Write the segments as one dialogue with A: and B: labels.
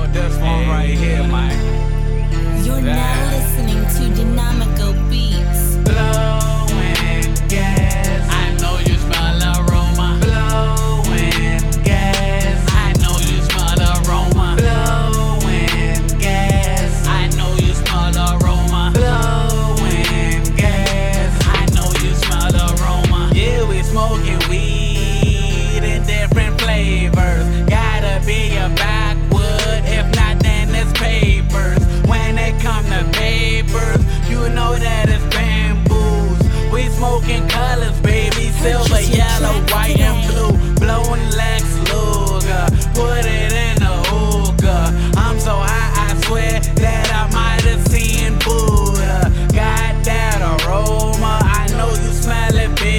A: know this one right here, man.
B: You're now listening to Dynamical Beats.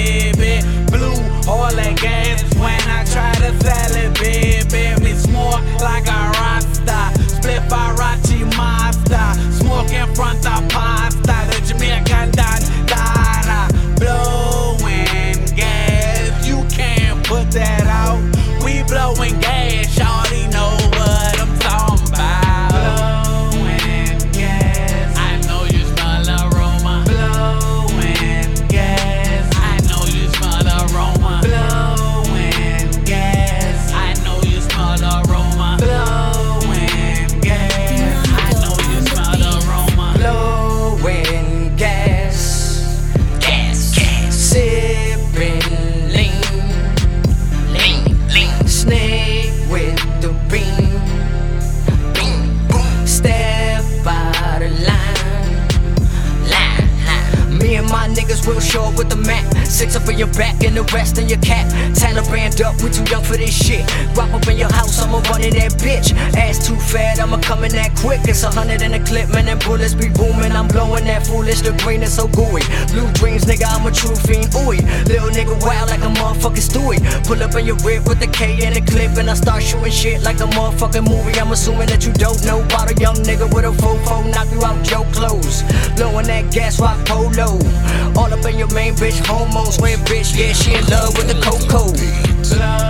A: baby. Blue all that gas when I try to sell it, baby. It's more like a rasta. Split Farachi master. Smoke in front of pasta. The Jamaican dandara. Blowing gas. You can't put that out. We blowing gas out.
C: Real short with the map. Six up in your back and the rest in your cap. Taliban up, we too young for this shit. Rock up in your house, I'ma run in that bitch. Ass too fat, I'ma come in that quick. It's a hundred in the clip, man, and bullets be booming. I'm blowing that foolish, the green is so gooey. Blue dreams, nigga, I'm a true fiend, ooey. Little nigga wild like a motherfucking Stewie. Pull up in your rib with the K in the clip, and I start shooting shit like a motherfucking movie. I'm assuming that you don't know about a young nigga with a fofo, knock you out your clothes. Blowing that gas rock polo. All up main bitch, homo, square bitch, yeah, she in love with the Coco.